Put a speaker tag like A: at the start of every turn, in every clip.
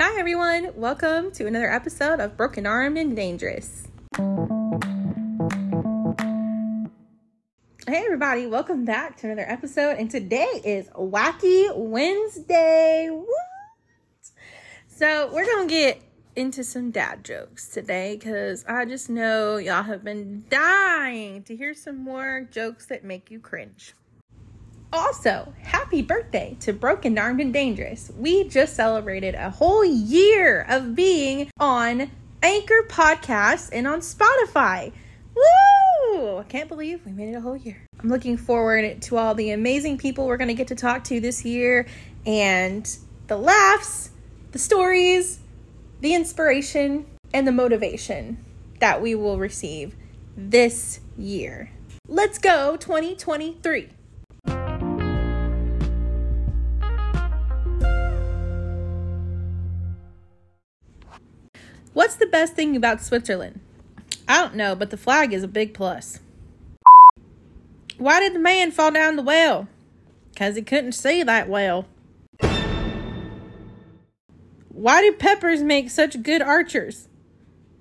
A: Hi, everyone. Welcome to another episode of Broken Armed and Dangerous. Hey, everybody. Welcome back to another episode. And today is Wacky Wednesday. What? So, we're going to get into some dad jokes today because I just know y'all have been dying to hear some more jokes that make you cringe. Also, happy birthday to Broken Armed and Dangerous. We just celebrated a whole year of being on Anchor Podcasts and on Spotify. Woo! I can't believe we made it a whole year. I'm looking forward to all the amazing people we're going to get to talk to this year and the laughs, the stories, the inspiration, and the motivation that we will receive this year. Let's go, 2023. What's the best thing about Switzerland? I don't know, but the flag is a big plus. Why did the man fall down the well? Because he couldn't see that well. Why do peppers make such good archers?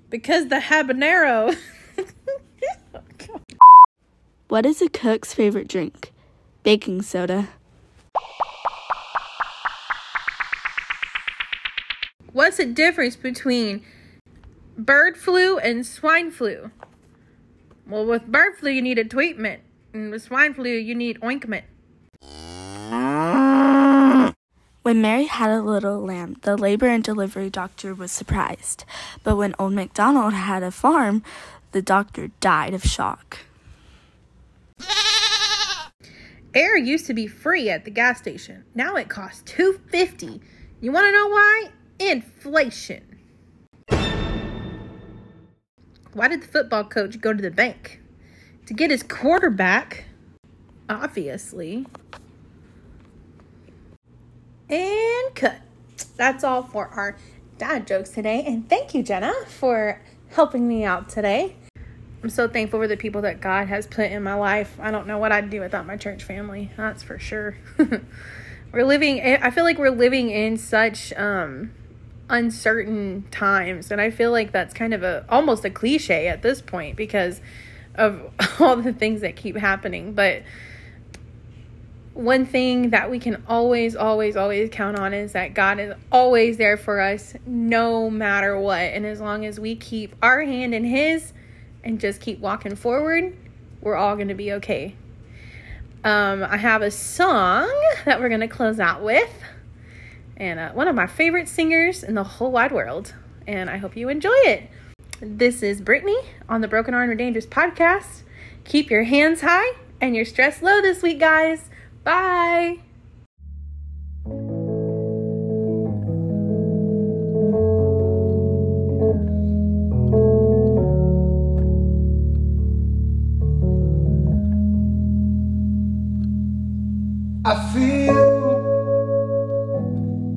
A: Because the habanero.
B: What is a cook's favorite drink? Baking soda.
A: What's the difference between bird flu and swine flu? Well, with bird flu, you need a treatment, and with swine flu, you need ointment.
B: When Mary had a little lamb, the labor and delivery doctor was surprised. But when old MacDonald had a farm, the doctor died of shock.
A: Air used to be free at the gas station. Now it costs two fifty. You want to know why? Inflation. Why did the football coach go to the bank? To get his quarterback. Obviously. And cut. That's all for our dad jokes today. And thank you, Jenna, for helping me out today. I'm so thankful for the people that God has put in my life. I don't know what I'd do without my church family. That's for sure. we're living I feel like we're living in such um uncertain times and I feel like that's kind of a almost a cliche at this point because of all the things that keep happening, but one thing that we can always, always, always count on is that God is always there for us no matter what. And as long as we keep our hand in His and just keep walking forward, we're all going to be okay. Um, I have a song that we're going to close out with, and uh, one of my favorite singers in the whole wide world. And I hope you enjoy it. This is Brittany on the Broken Arm and Dangerous podcast. Keep your hands high and your stress low this week, guys. Bye.
C: I feel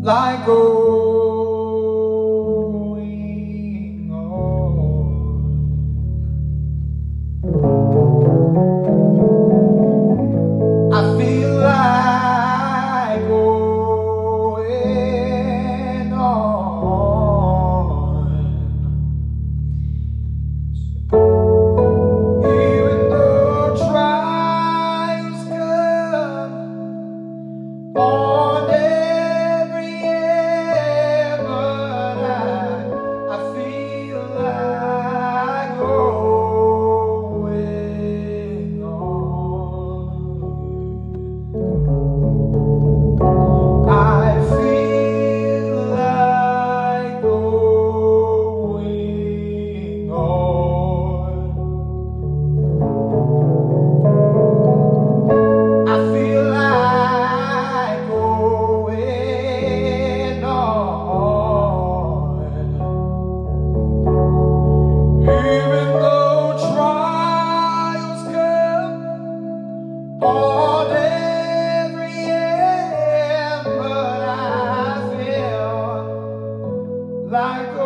C: like going like